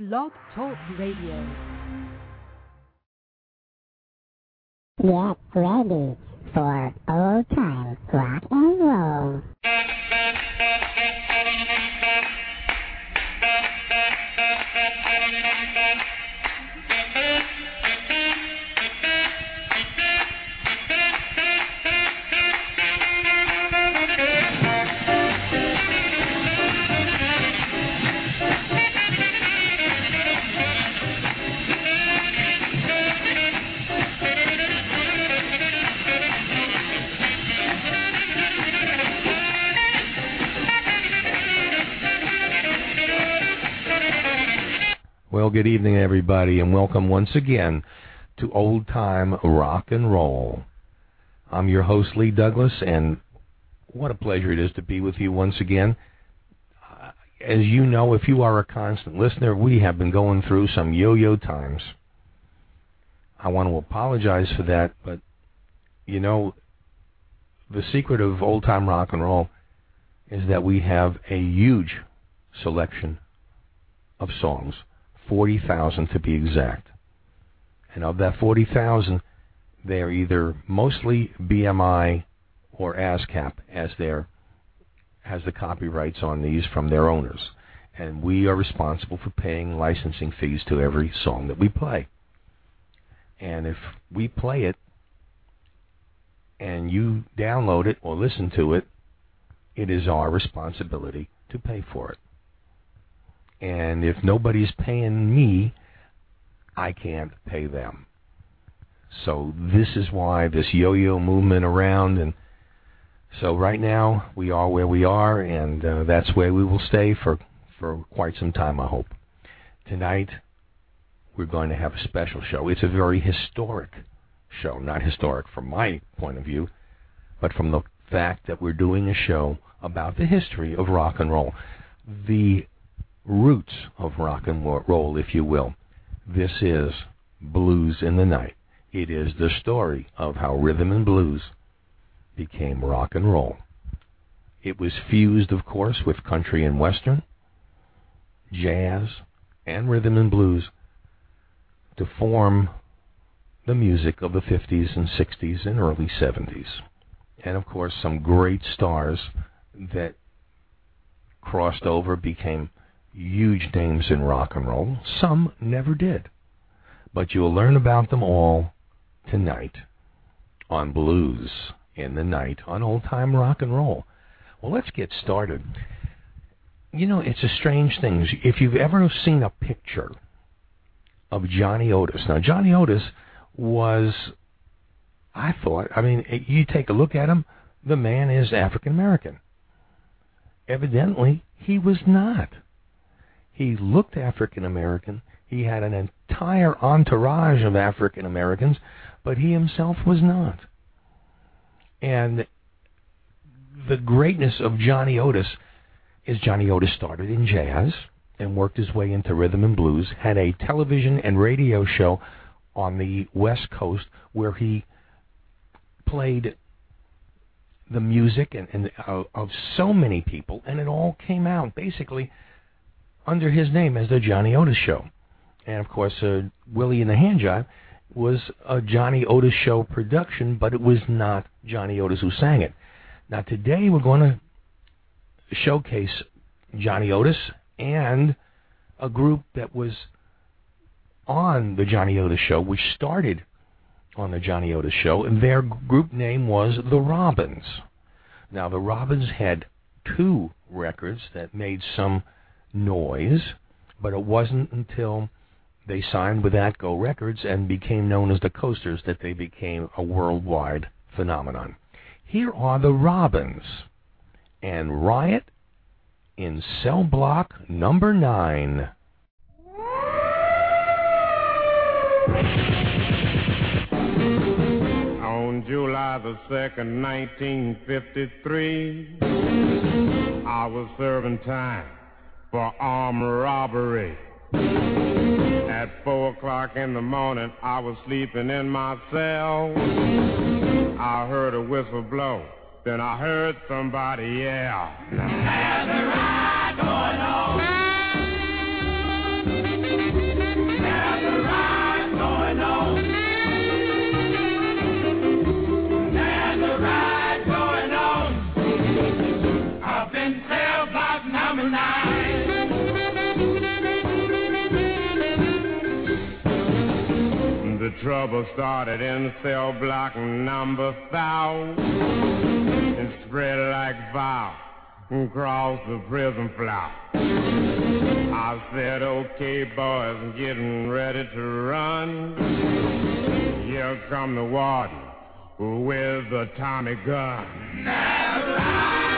Blog Talk Radio. Get ready for old time rock and roll. Well, good evening, everybody, and welcome once again to Old Time Rock and Roll. I'm your host, Lee Douglas, and what a pleasure it is to be with you once again. Uh, As you know, if you are a constant listener, we have been going through some yo yo times. I want to apologize for that, but you know, the secret of old time rock and roll is that we have a huge selection of songs. 40,000 to be exact. And of that 40,000, they are either mostly BMI or ASCAP as their has the copyrights on these from their owners. And we are responsible for paying licensing fees to every song that we play. And if we play it and you download it or listen to it, it is our responsibility to pay for it. And if nobody's paying me, I can't pay them. So this is why this yo-yo movement around and so right now we are where we are and uh, that's where we will stay for for quite some time I hope. Tonight we're going to have a special show. It's a very historic show, not historic from my point of view, but from the fact that we're doing a show about the history of rock and roll. The roots of rock and roll, if you will. This is Blues in the Night. It is the story of how rhythm and blues became rock and roll. It was fused, of course, with country and western, jazz, and rhythm and blues to form the music of the 50s and 60s and early 70s. And, of course, some great stars that crossed over became huge names in rock and roll. Some never did. But you'll learn about them all tonight on Blues in the Night on Old Time Rock and Roll. Well, let's get started. You know, it's a strange thing. If you've ever seen a picture of Johnny Otis, now Johnny Otis was, I thought, I mean, you take a look at him, the man is African American. Evidently, he was not. He looked African American. He had an entire entourage of African Americans, but he himself was not. And the greatness of Johnny Otis is Johnny Otis started in jazz and worked his way into rhythm and blues, had a television and radio show on the West Coast where he played the music and, and uh, of so many people, and it all came out basically under his name as the Johnny Otis Show. And of course, uh, Willie and the Handjive was a Johnny Otis Show production, but it was not Johnny Otis who sang it. Now, today we're going to showcase Johnny Otis and a group that was on the Johnny Otis Show, which started on the Johnny Otis Show, and their group name was The Robins. Now, The Robins had two records that made some noise, but it wasn't until they signed with Atco Records and became known as the Coasters that they became a worldwide phenomenon. Here are the Robins and Riot in cell block number nine. On July the 2nd, 1953, I was serving time for armed robbery. At 4 o'clock in the morning, I was sleeping in my cell. I heard a whistle blow. Then I heard somebody yell. There's a ride trouble started in cell block number thousand and spread like fire across the prison floor. I said, okay, boys, getting ready to run. Here come the warden with the Tommy gun. There's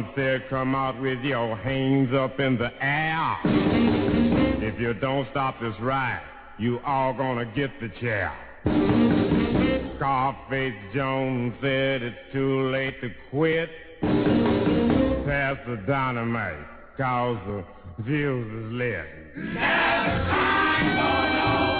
warden said, come out with your hands up in the air. If you don't stop this ride, you all gonna get the chair. Scarface Jones said it's too late to quit. Pass the dynamite, cause the fuse is lit. There's a ride going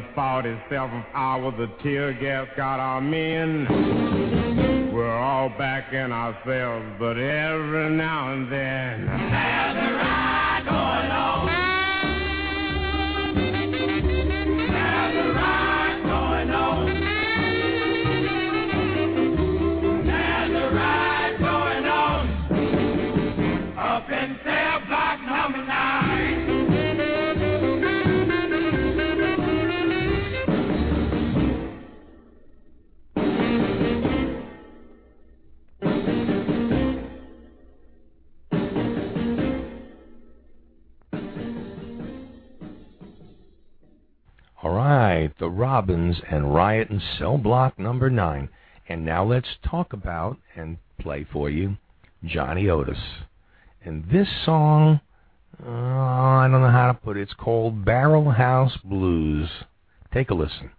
the 47th hour, the tear gas got our men. We're all back in our cells, but every now and then. There's a ride going on. Right, the Robins and Riot and Cell Block number nine. And now let's talk about and play for you Johnny Otis. And this song, uh, I don't know how to put it. It's called Barrel House Blues. Take a listen.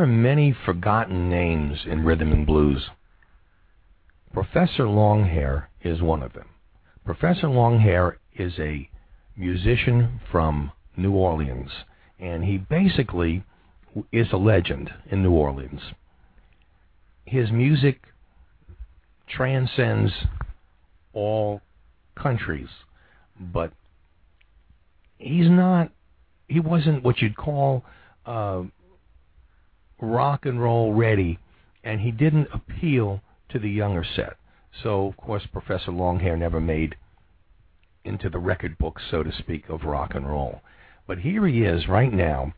There are many forgotten names in rhythm and blues. Professor Longhair is one of them. Professor Longhair is a musician from New Orleans, and he basically is a legend in New Orleans. His music transcends all countries, but he's not. He wasn't what you'd call uh, rock and roll ready, and he didn't appeal to the younger set. So, of course, Professor Longhair never made into the record book, so to speak, of rock and roll. But here he is right now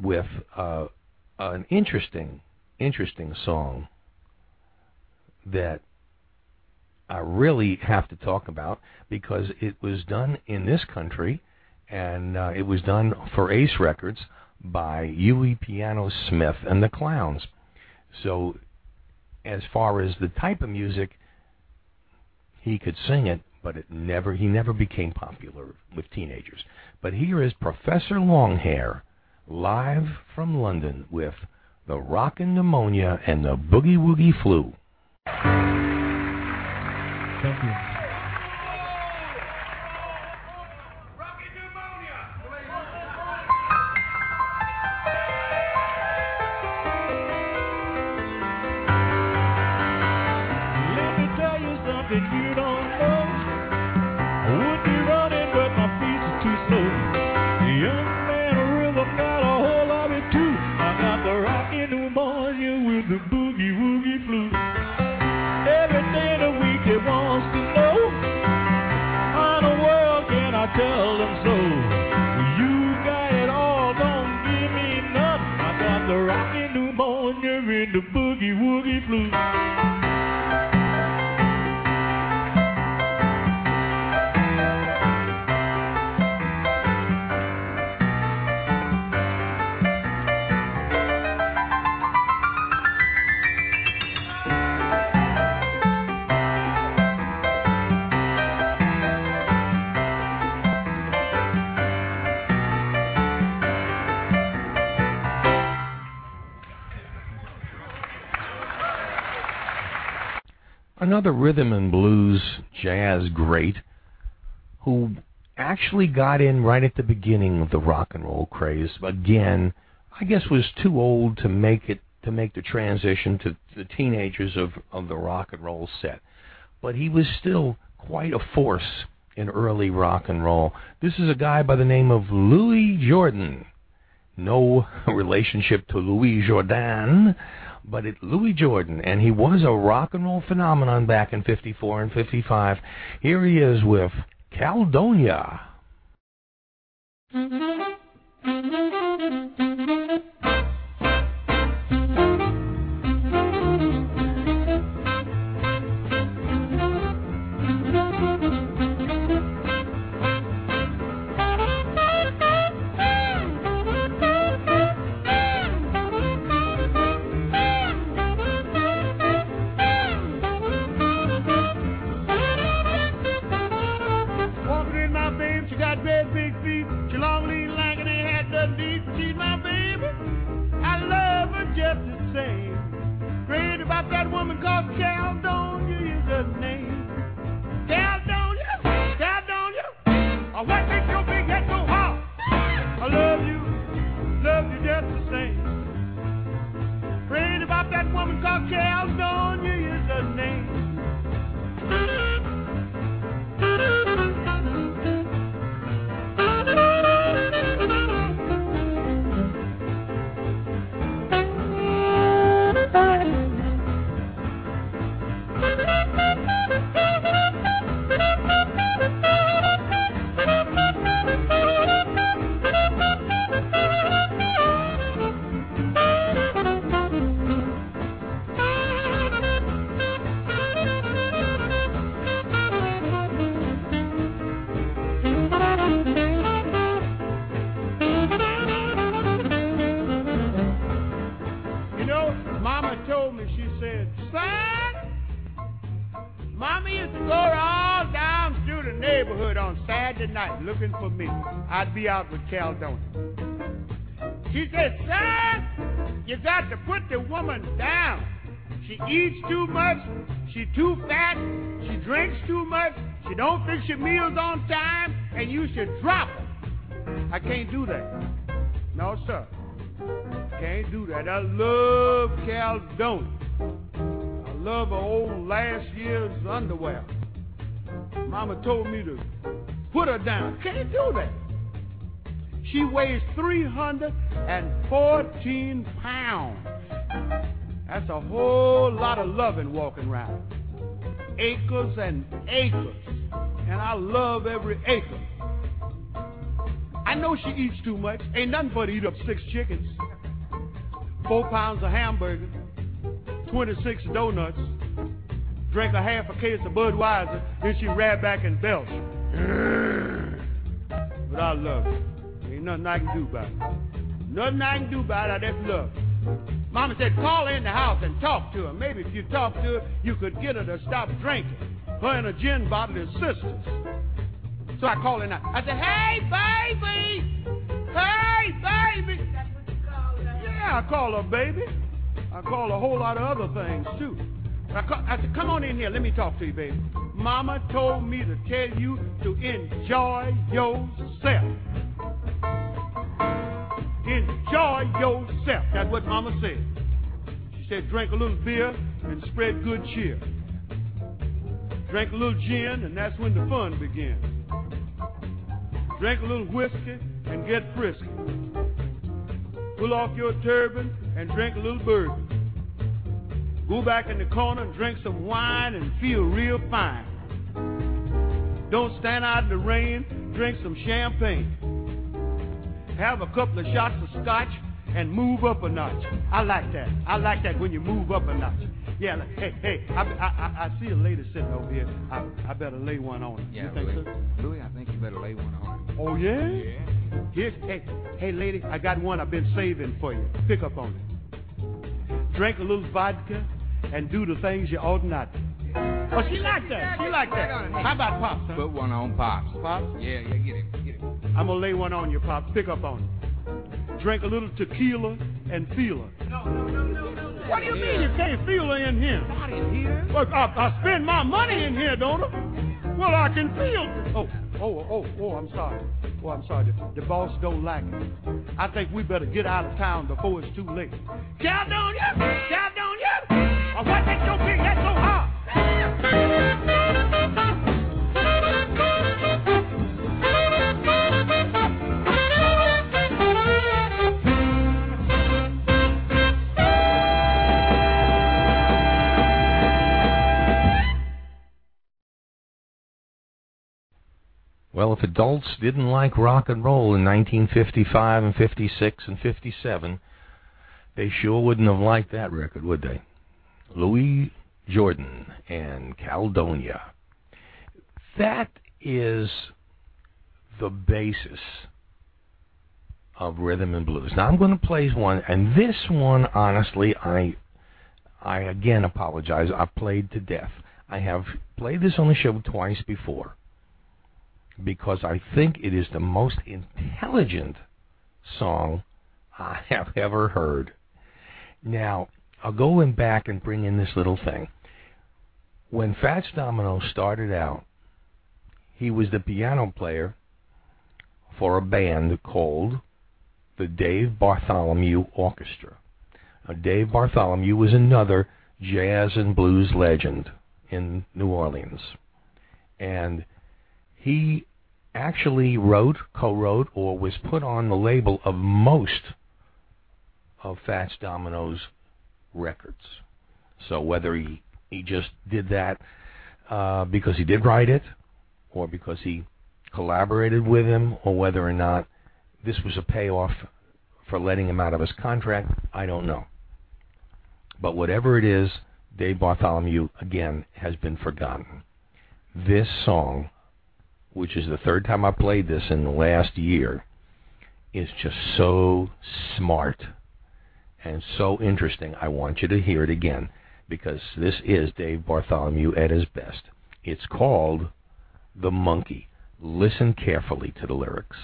with uh, an interesting, interesting song that I really have to talk about because it was done in this country and uh, it was done for Ace Records by Huey Piano Smith and the Clowns. So, as far as the type of music, he could sing it, but it never he never became popular with teenagers. But here is Professor Longhair live from London with the Rockin' Pneumonia and the Boogie Woogie Flu. Thank you. Actually got in right at the beginning of the rock and roll craze. Again, I guess was too old to make it to make the transition to the teenagers of, of the rock and roll set. But he was still quite a force in early rock and roll. This is a guy by the name of Louis Jordan. No relationship to Louis Jordan, but it Louis Jordan, and he was a rock and roll phenomenon back in 54 and 55. Here he is with Caledonia. Walking that looking for me. I'd be out with Caledonia. She said, son, You got to put the woman down. She eats too much. She too fat. She drinks too much. She don't fix your meals on time, and you should drop her. I can't do that. No, sir. Can't do that. I love Caledonia. I love her old last year's underwear. Mama told me to put her down. Can't do that. She weighs 314 pounds. That's a whole lot of loving walking around. Acres and acres. And I love every acre. I know she eats too much. Ain't nothing but eat up six chickens, four pounds of hamburger, 26 donuts, drink a half a case of Budweiser, then she ran back and belch. But I love her. Ain't nothing I can do about it. Nothing I can do about it, I just love her. Mama said, call her in the house and talk to her. Maybe if you talk to her, you could get her to stop drinking. Her and a gin bottle is sisters. So I called her now. I said, hey, baby! Hey, baby! Yeah, I call her baby. I call her a whole lot of other things, too. I, said, come on in here. Let me talk to you, baby. Mama told me to tell you to enjoy yourself. Enjoy yourself. That's what Mama said. She said, drink a little beer and spread good cheer. Drink a little gin, and that's when the fun begins. Drink a little whiskey and get frisky. Pull off your turban and drink a little bourbon. Go back in the corner and drink some wine and feel real fine. Don't stand out in the rain, drink some champagne. Have a couple of shots of scotch and move up a notch. I like that. I like that when you move up a notch. Yeah, like, hey, hey, I, I, I, see a lady sitting over here. I, I better lay one on her. Yeah, you think Louis. so? Louis, I think you better lay one on. her. Oh, yeah? Yeah. Here's, hey, hey, lady, I got one I've been saving for you. Pick up on it. Drink a little vodka and do the things you ought not. to. Oh, she like that. She like that. How about Pops, huh? Put one on Pops. Pops? Yeah, yeah, get him, get him. I'm going to lay one on you, Pops. Pick up on it. Drink a little tequila and feel her. No, no, no, no, no. What do you mean you can't feel her in here? Not in here. Look, I, I spend my money in here, don't I? Well, I can feel. Oh, oh, oh, oh, I'm sorry. Oh, I'm sorry. The, the boss don't like it. I think we better get out of town before it's too late. Caledonia! Caledonia! Oh, what makes your Well, if adults didn't like rock and roll in 1955 and 56 and 57, they sure wouldn't have liked that record, would they? Louis Jordan and Caledonia. That is the basis of rhythm and blues. Now I'm going to play one, and this one, honestly, I, I again apologize. I played to death. I have played this on the show twice before because I think it is the most intelligent song I have ever heard. Now, I'll go in back and bring in this little thing. When Fats Domino started out, he was the piano player for a band called the Dave Bartholomew Orchestra. Now, Dave Bartholomew was another jazz and blues legend in New Orleans. And he actually wrote, co-wrote, or was put on the label of most of Fats Domino's records. So whether he he just did that uh, because he did write it, or because he collaborated with him, or whether or not this was a payoff for letting him out of his contract, I don't know. But whatever it is, Dave Bartholomew again has been forgotten. This song which is the third time I played this in the last year, is just so smart and so interesting. I want you to hear it again because this is Dave Bartholomew at his best. It's called The Monkey. Listen carefully to the lyrics.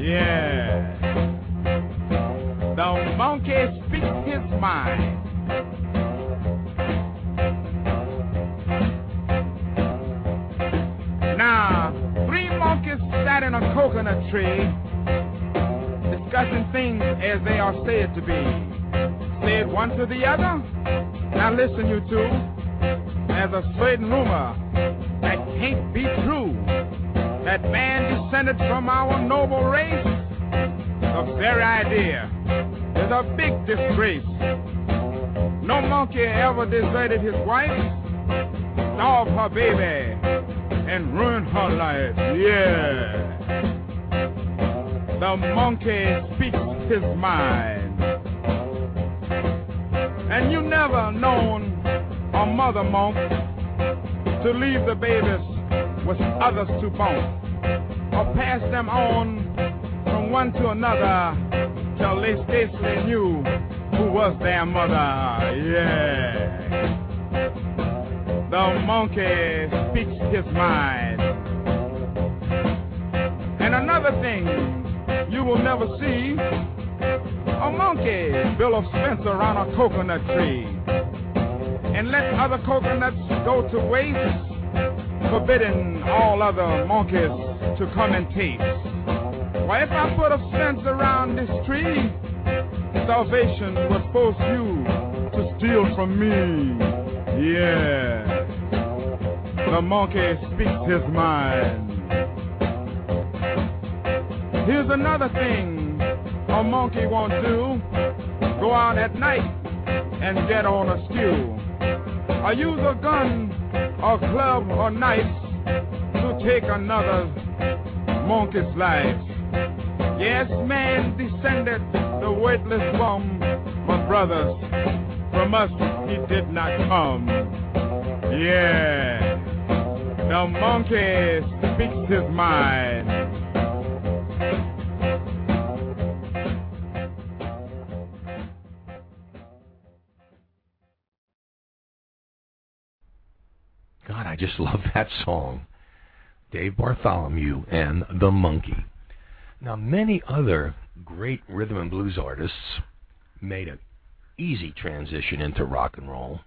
Yeah. The monkey speaks his mind. Discussing things as they are said to be. Said one to the other. Now listen, you two. There's a certain rumor that can't be true. That man descended from our noble race. The very idea is a big disgrace. No monkey ever deserted his wife, starved her baby, and ruined her life. Yeah. The monkey speaks his mind. And you never known a mother monk to leave the babies with others to bone or pass them on from one to another till they scarcely knew who was their mother. Yeah. The monkey speaks his mind. And another thing you will never see a monkey build a fence around a coconut tree and let other coconuts go to waste, forbidding all other monkeys to come and taste. Why, if I put a fence around this tree, salvation will force you to steal from me. Yeah. The monkey speaks his mind. Here's another thing a monkey won't do. Go out at night and get on a stew. Or use a gun or club or knife to take another monkey's life. Yes, man descended the weightless bum, but brothers, from us he did not come. Yeah, the monkey speaks his mind. I just love that song. Dave Bartholomew and The Monkey. Now, many other great rhythm and blues artists made an easy transition into rock and roll,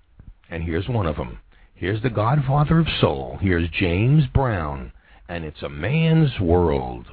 and here's one of them. Here's the godfather of soul. Here's James Brown, and it's a man's world.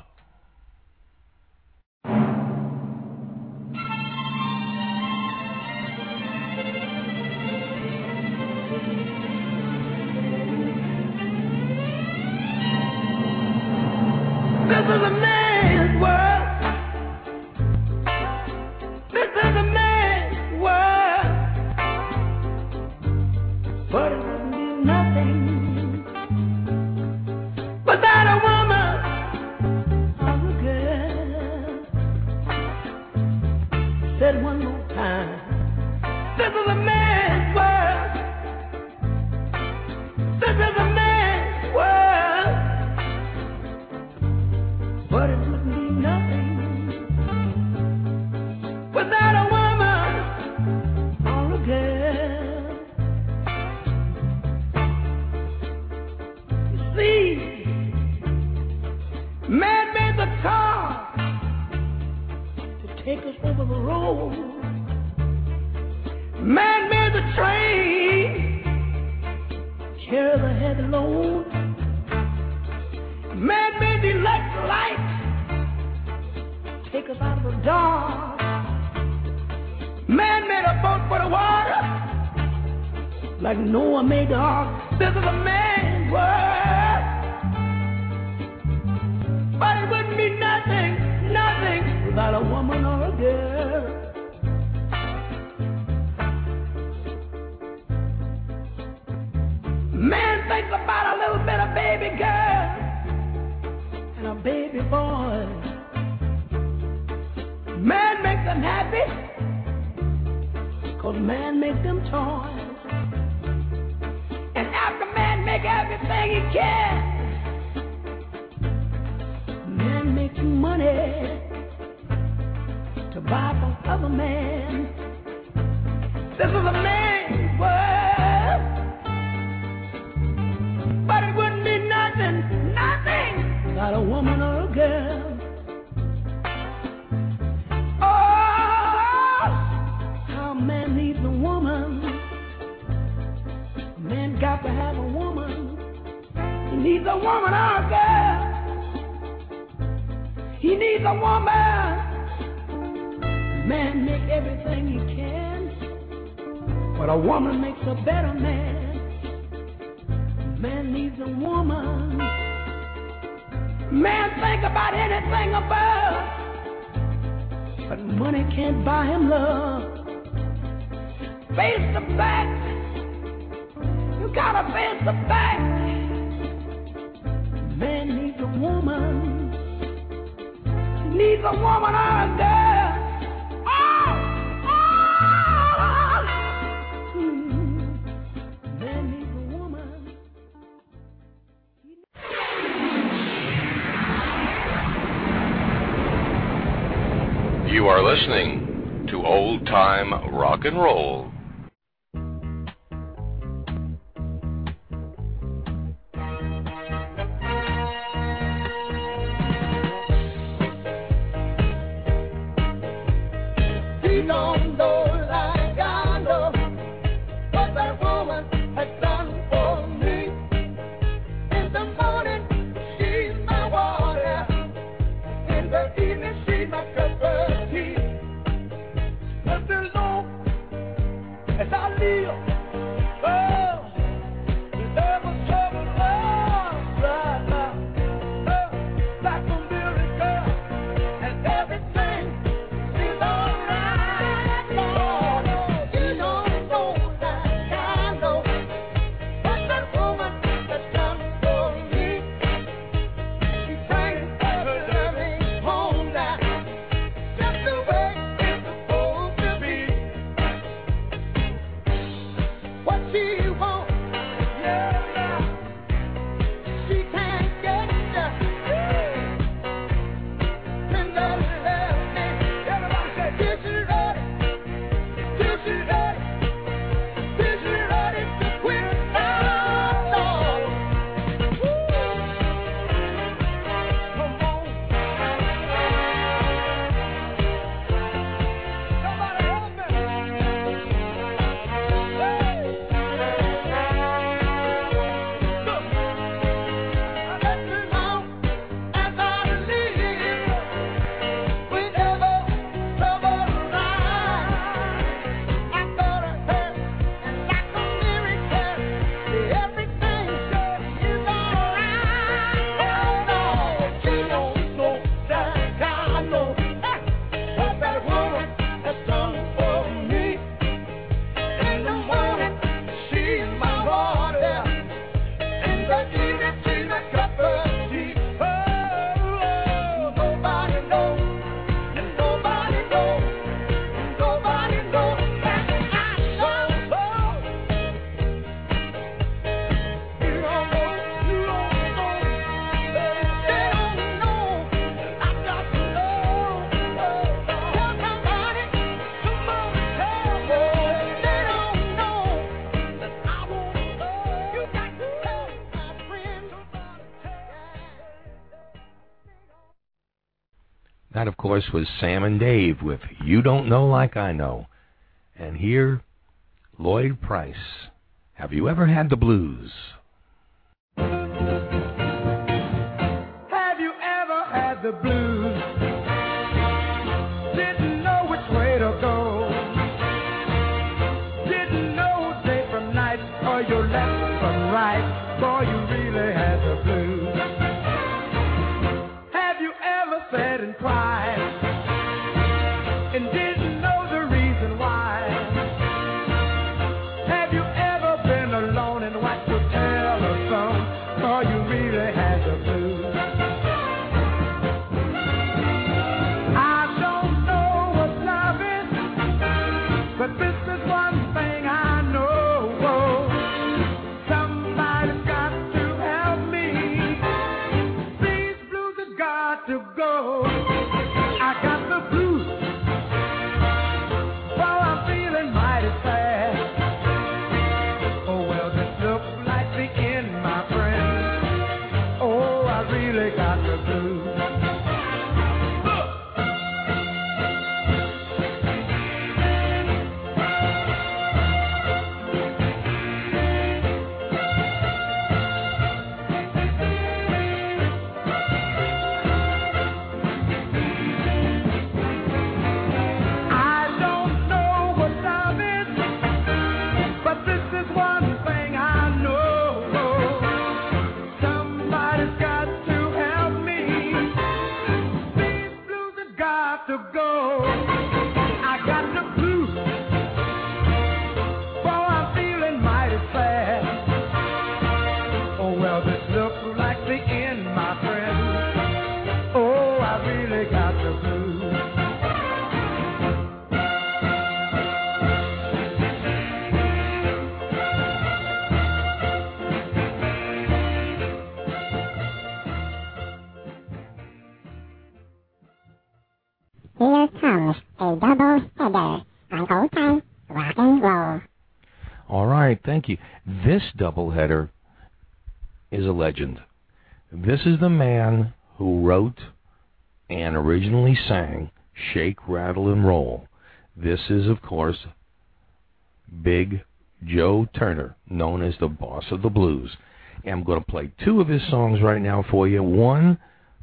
and roll. course, was Sam and Dave with You Don't Know Like I Know. And here, Lloyd Price. Have you ever had the blues? Have you ever had the blues? Oh. doubleheader is a legend. This is the man who wrote and originally sang Shake, Rattle, and Roll. This is, of course, Big Joe Turner, known as the Boss of the Blues. And I'm going to play two of his songs right now for you. One,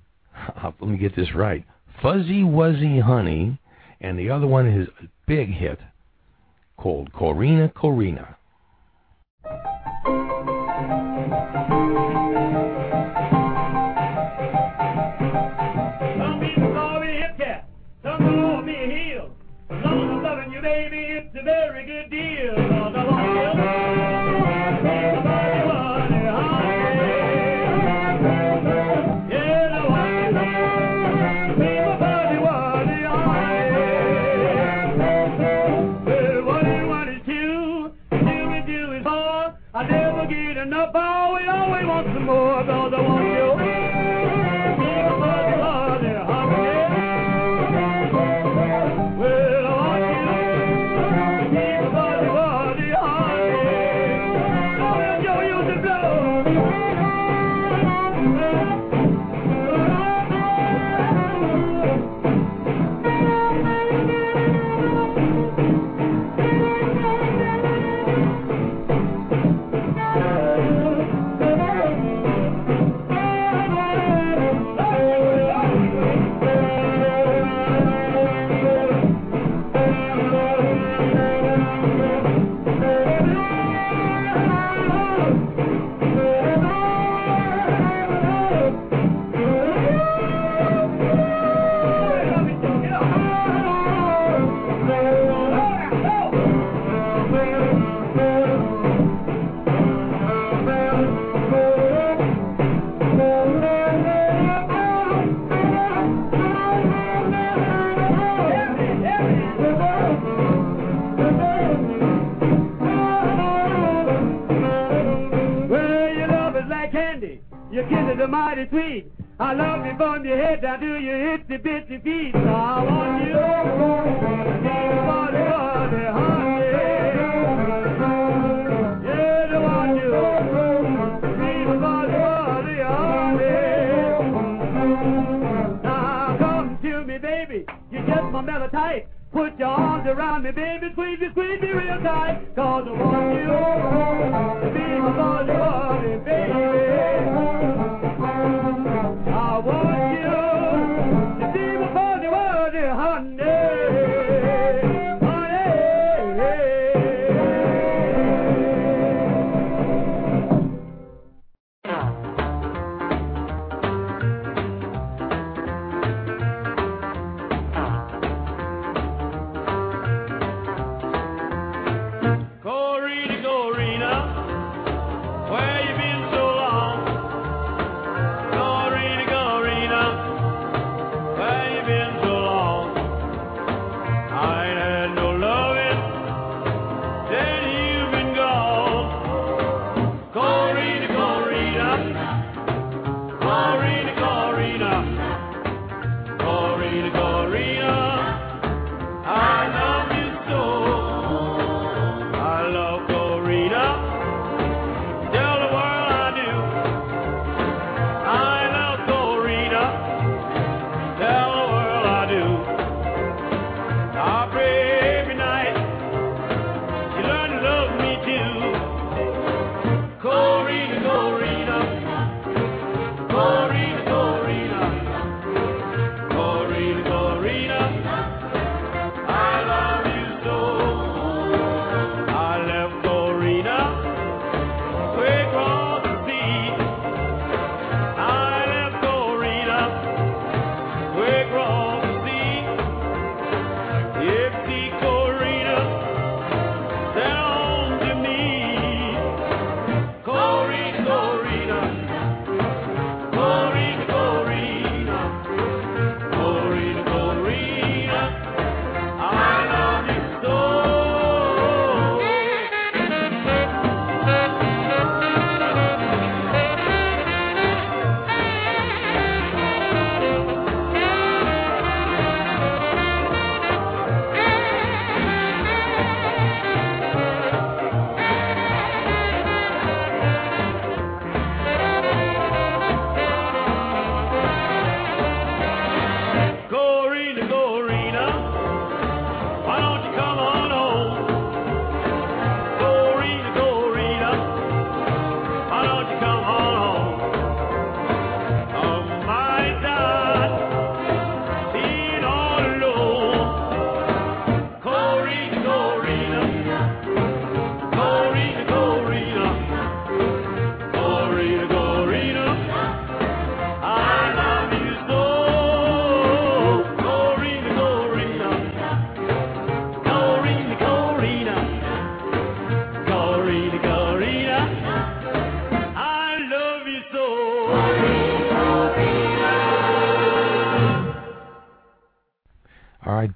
uh, let me get this right Fuzzy Wuzzy Honey, and the other one is a big hit called Corina Corina. Nobel da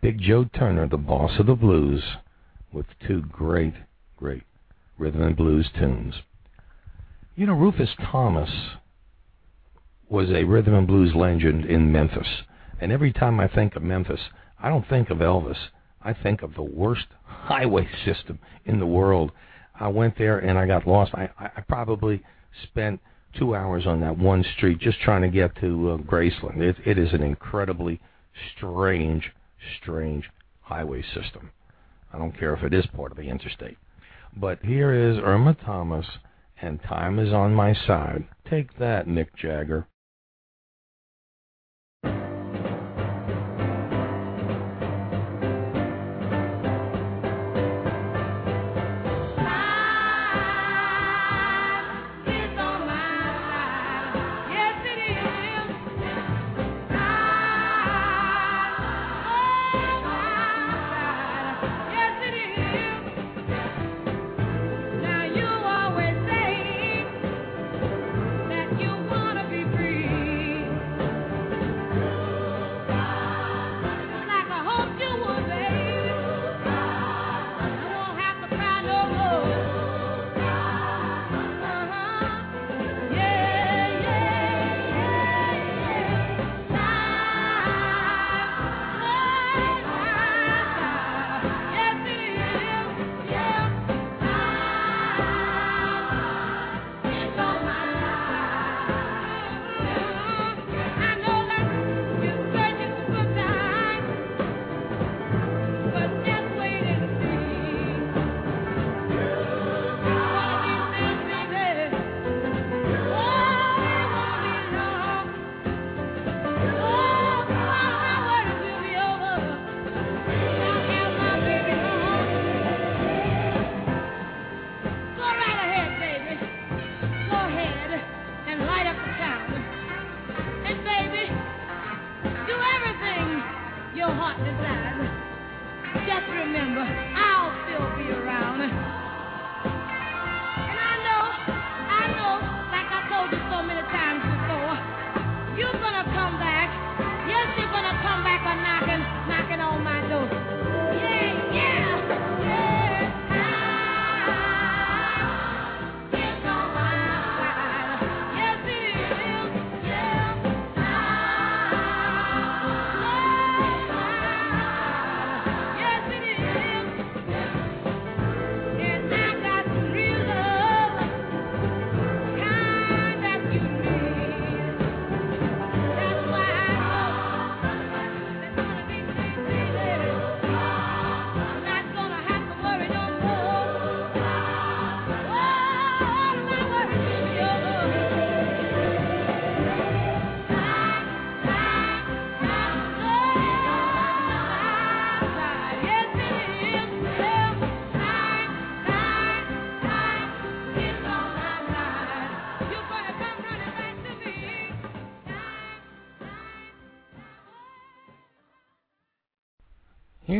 Big Joe Turner, the boss of the blues, with two great, great rhythm and blues tunes. You know, Rufus Thomas was a rhythm and blues legend in Memphis. And every time I think of Memphis, I don't think of Elvis. I think of the worst highway system in the world. I went there and I got lost. I, I probably spent two hours on that one street just trying to get to uh, Graceland. It, it is an incredibly strange, strange highway system. I don't care if it is part of the interstate. But here is Irma Thomas, and time is on my side. Take that, Mick Jagger.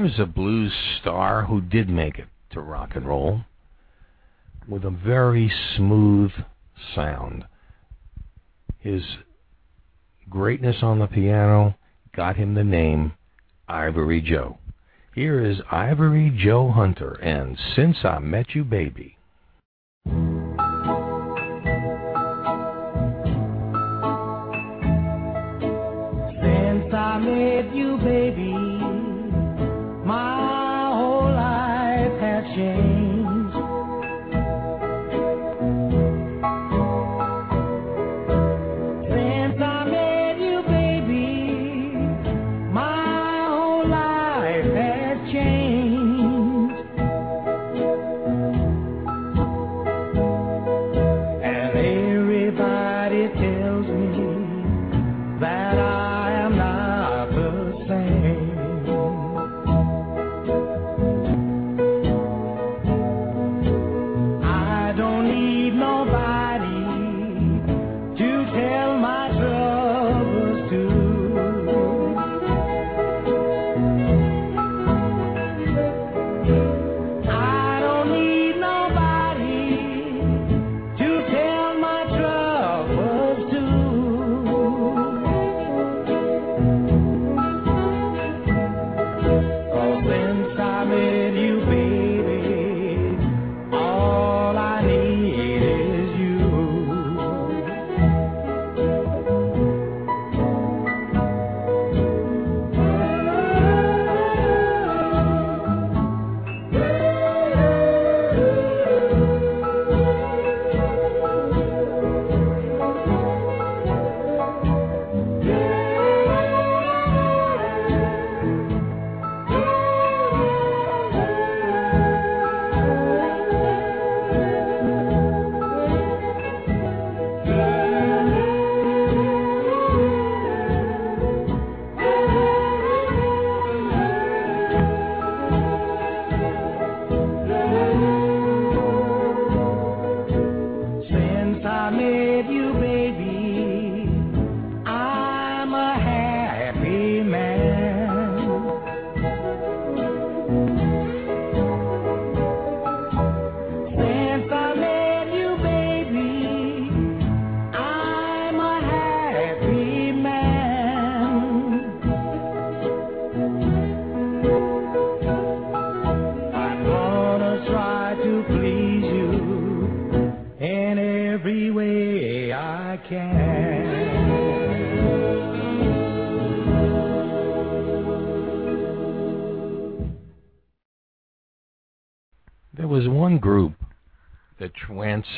Here's a blues star who did make it to rock and roll with a very smooth sound. His greatness on the piano got him the name Ivory Joe. Here is Ivory Joe Hunter and Since I Met You Baby.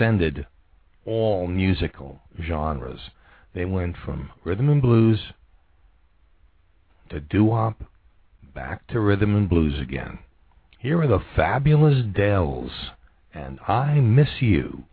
transcended all musical genres. They went from rhythm and blues to doo wop back to rhythm and blues again. Here are the fabulous Dells and I Miss You.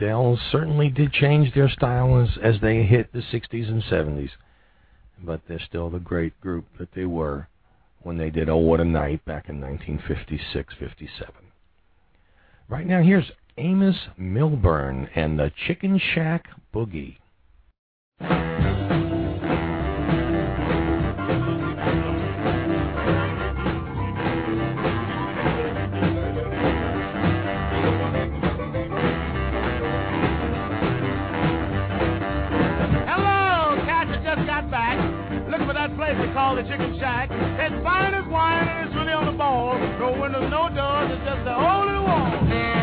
Dells certainly did change their style as, as they hit the 60s and 70s, but they're still the great group that they were when they did Oh What a Night back in 1956 57. Right now, here's Amos Milburn and the Chicken Shack Boogie. Call the Chicken Shack. It's fine as wine and it's really on the ball. No windows, no doors, it's just a hole in the wall.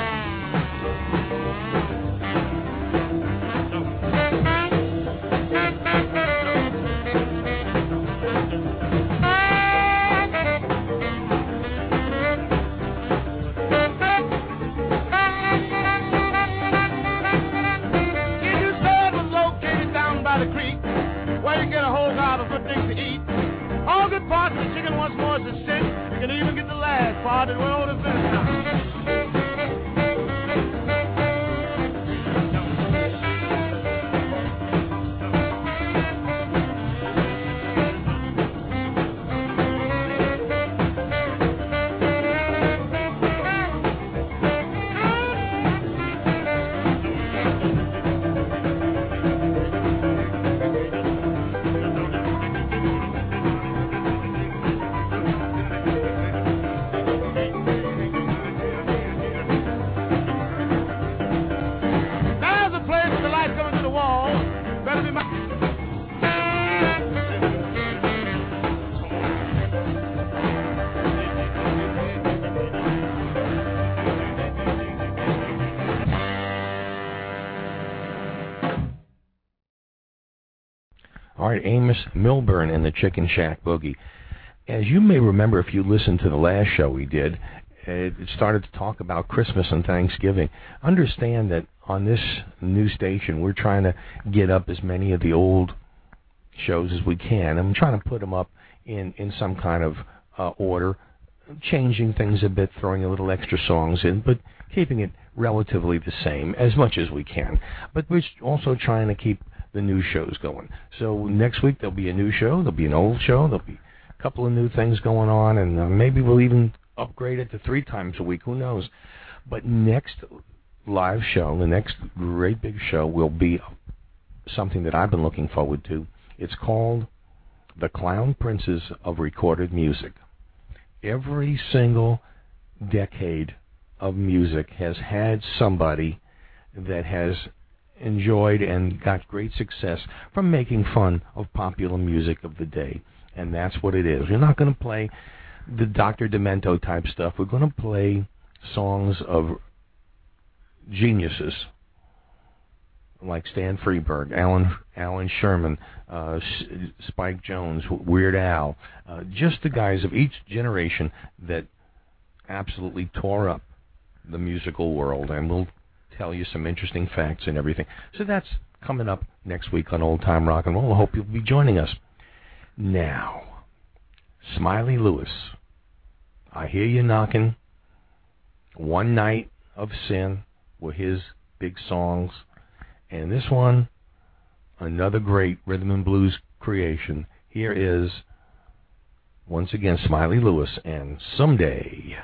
Get the last part Milburn and the Chicken Shack Boogie. As you may remember, if you listened to the last show we did, it started to talk about Christmas and Thanksgiving. Understand that on this new station, we're trying to get up as many of the old shows as we can. I'm trying to put them up in in some kind of uh, order, changing things a bit, throwing a little extra songs in, but keeping it relatively the same as much as we can. But we're also trying to keep the new shows going. So next week there'll be a new show, there'll be an old show, there'll be a couple of new things going on, and uh, maybe we'll even upgrade it to three times a week. Who knows? But next live show, the next great big show, will be something that I've been looking forward to. It's called The Clown Princes of Recorded Music. Every single decade of music has had somebody that has enjoyed and got great success from making fun of popular music of the day. And that's what it is. We're not going to play the Dr. Demento type stuff. We're going to play songs of geniuses like Stan Freberg, Allan Allan Sherman, uh, Spike Jones, Weird Al, uh, just the guys of each generation that absolutely tore up the musical world, and we'll tell you some interesting facts and everything. So that's coming up next week on Old Time Rock and Roll. I hope you'll be joining us. Now, Smiley Lewis, I hear you knocking. One Night of Sin were his big songs. And this one, another great rhythm and blues creation. Here is, once again, Smiley Lewis and Someday.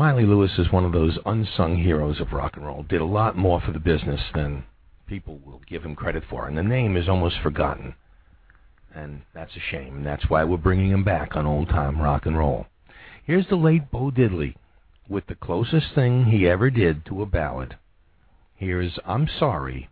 Miley Lewis is one of those unsung heroes of rock and roll. Did a lot more for the business than people will give him credit for, and the name is almost forgotten. And that's a shame. And that's why we're bringing him back on old time rock and roll. Here's the late Bo Diddley with the closest thing he ever did to a ballad. Here's I'm Sorry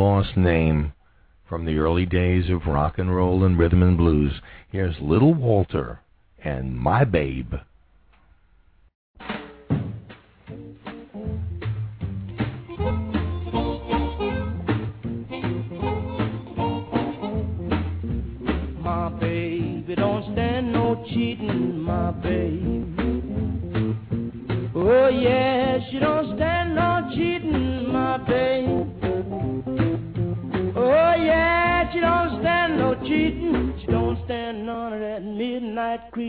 Lost name from the early days of rock and roll and rhythm and blues. Here's Little Walter and My Babe.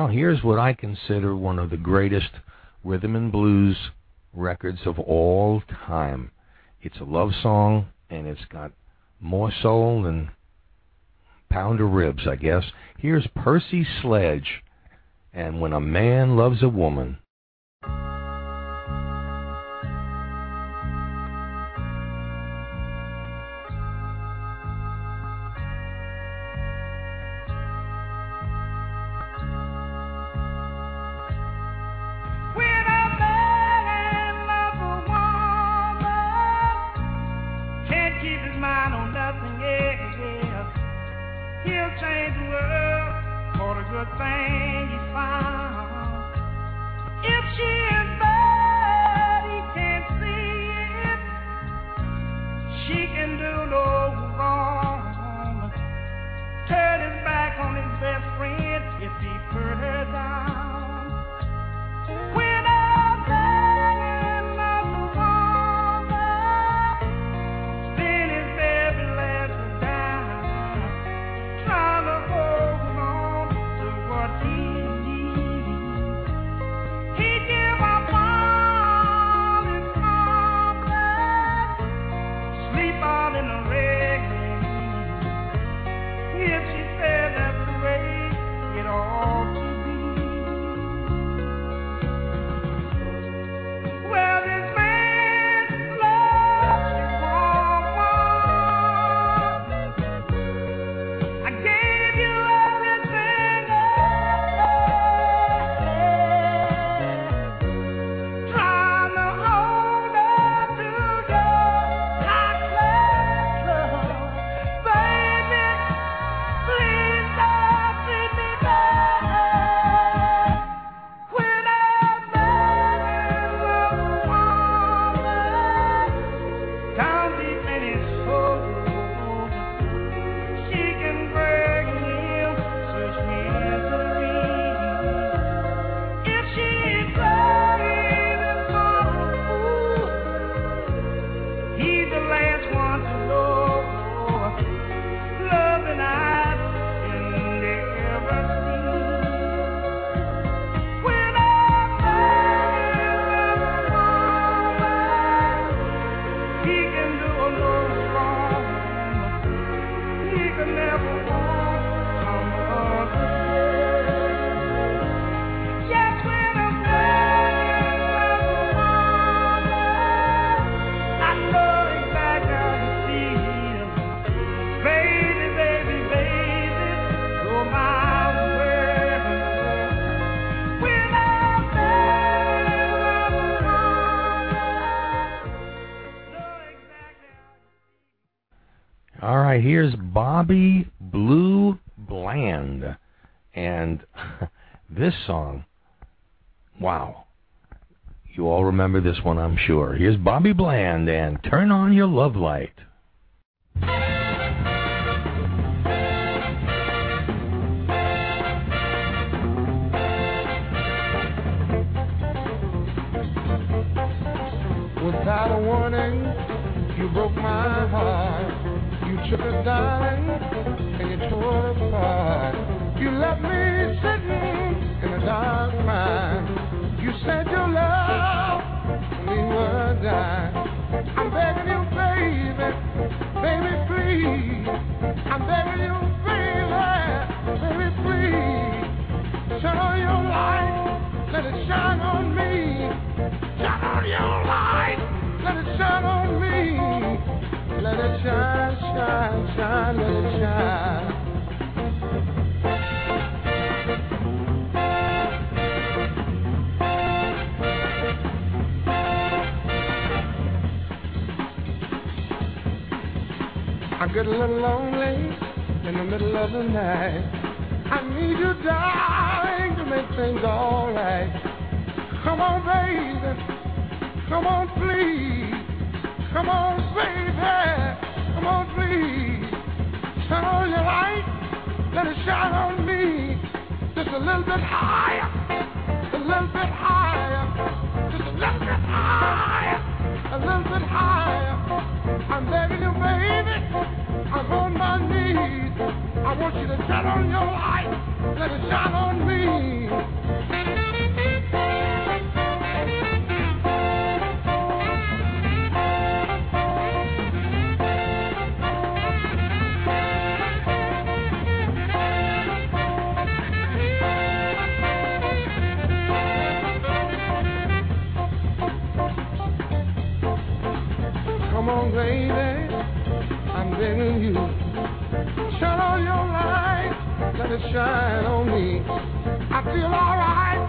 Now, here's what I consider one of the greatest rhythm and blues records of all time. It's a love song, and it's got more soul than pound of ribs, I guess. Here's Percy Sledge, and when a man loves a woman. remember this one, I'm sure. Here's Bobby Bland and Turn On Your Love Light. I'm begging you, baby, baby, please. I'm begging you, baby, baby, please. Shine on your light, let it shine on me. Shine on your light, let it shine on me. Let it shine, shine, shine, let it shine. Get a little lonely in the middle of the night. I need you, darling, to make things alright. Come on, baby. Come on, please. Come on, baby. Come on, please. Turn on your light. Let it shine on me. Just a little bit higher. A little bit higher. Just a little bit higher. A little bit higher. I'm begging you, baby. On my knees. I want you to turn on your light. Let it shine on me. Come on, baby. I'm you. Shine on your light. Let it shine on me. I feel alright.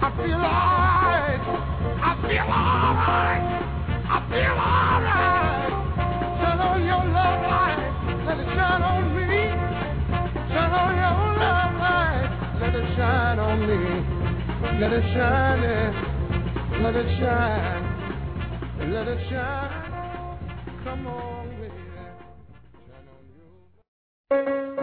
I feel alright. I feel alright. I feel alright. Turn on your love light. Let it shine on me. Turn on your love light. Let it shine on me. Let it shine. Let it shine. Let it shine. Get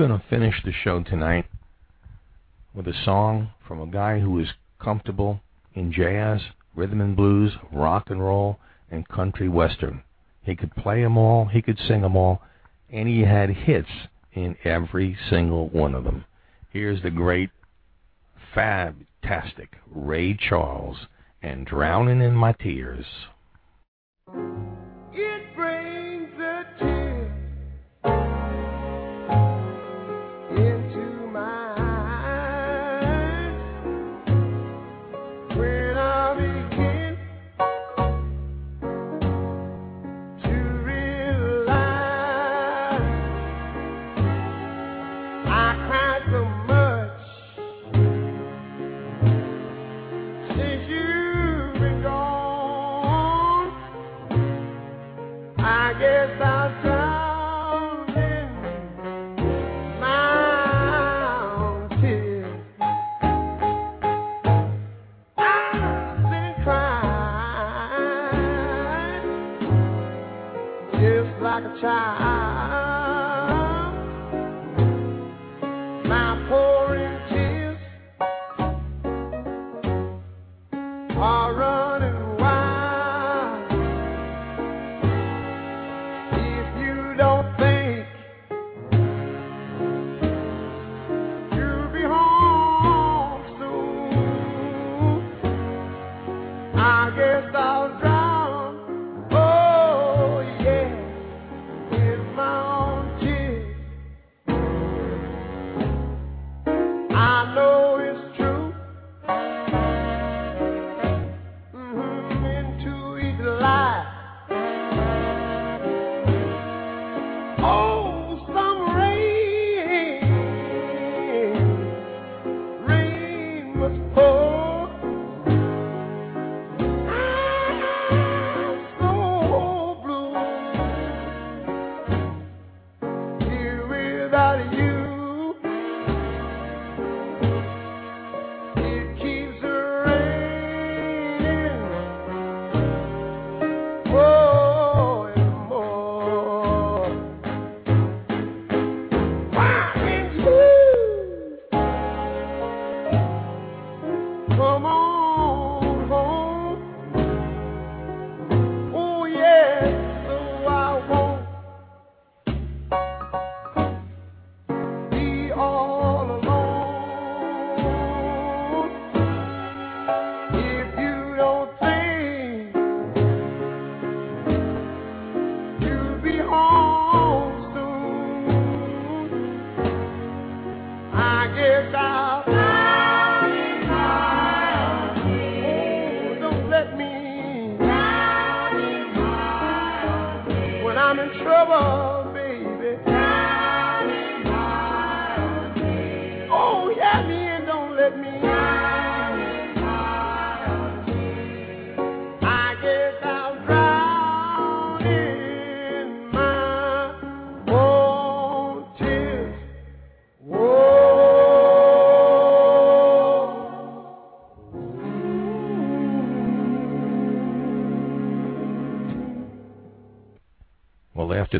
going to finish the show tonight with a song from a guy who is comfortable in jazz, rhythm and blues, rock and roll, and country western. He could play 'em all, he could sing 'em all, and he had hits in every single one of them. Here's the great, fantastic Ray Charles and Drowning in My Tears. child.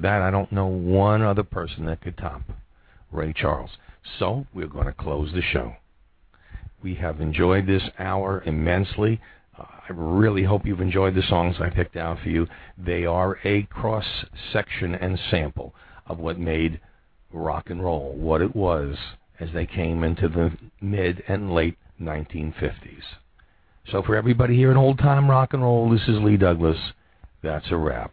That, I don't know one other person that could top Ray Charles. So we're going to close the show. We have enjoyed this hour immensely. Uh, I really hope you've enjoyed the songs I picked out for you. They are a cross section and sample of what made rock and roll what it was as they came into the mid and late 1950s. So for everybody here in old time rock and roll, this is Lee Douglas. That's a wrap.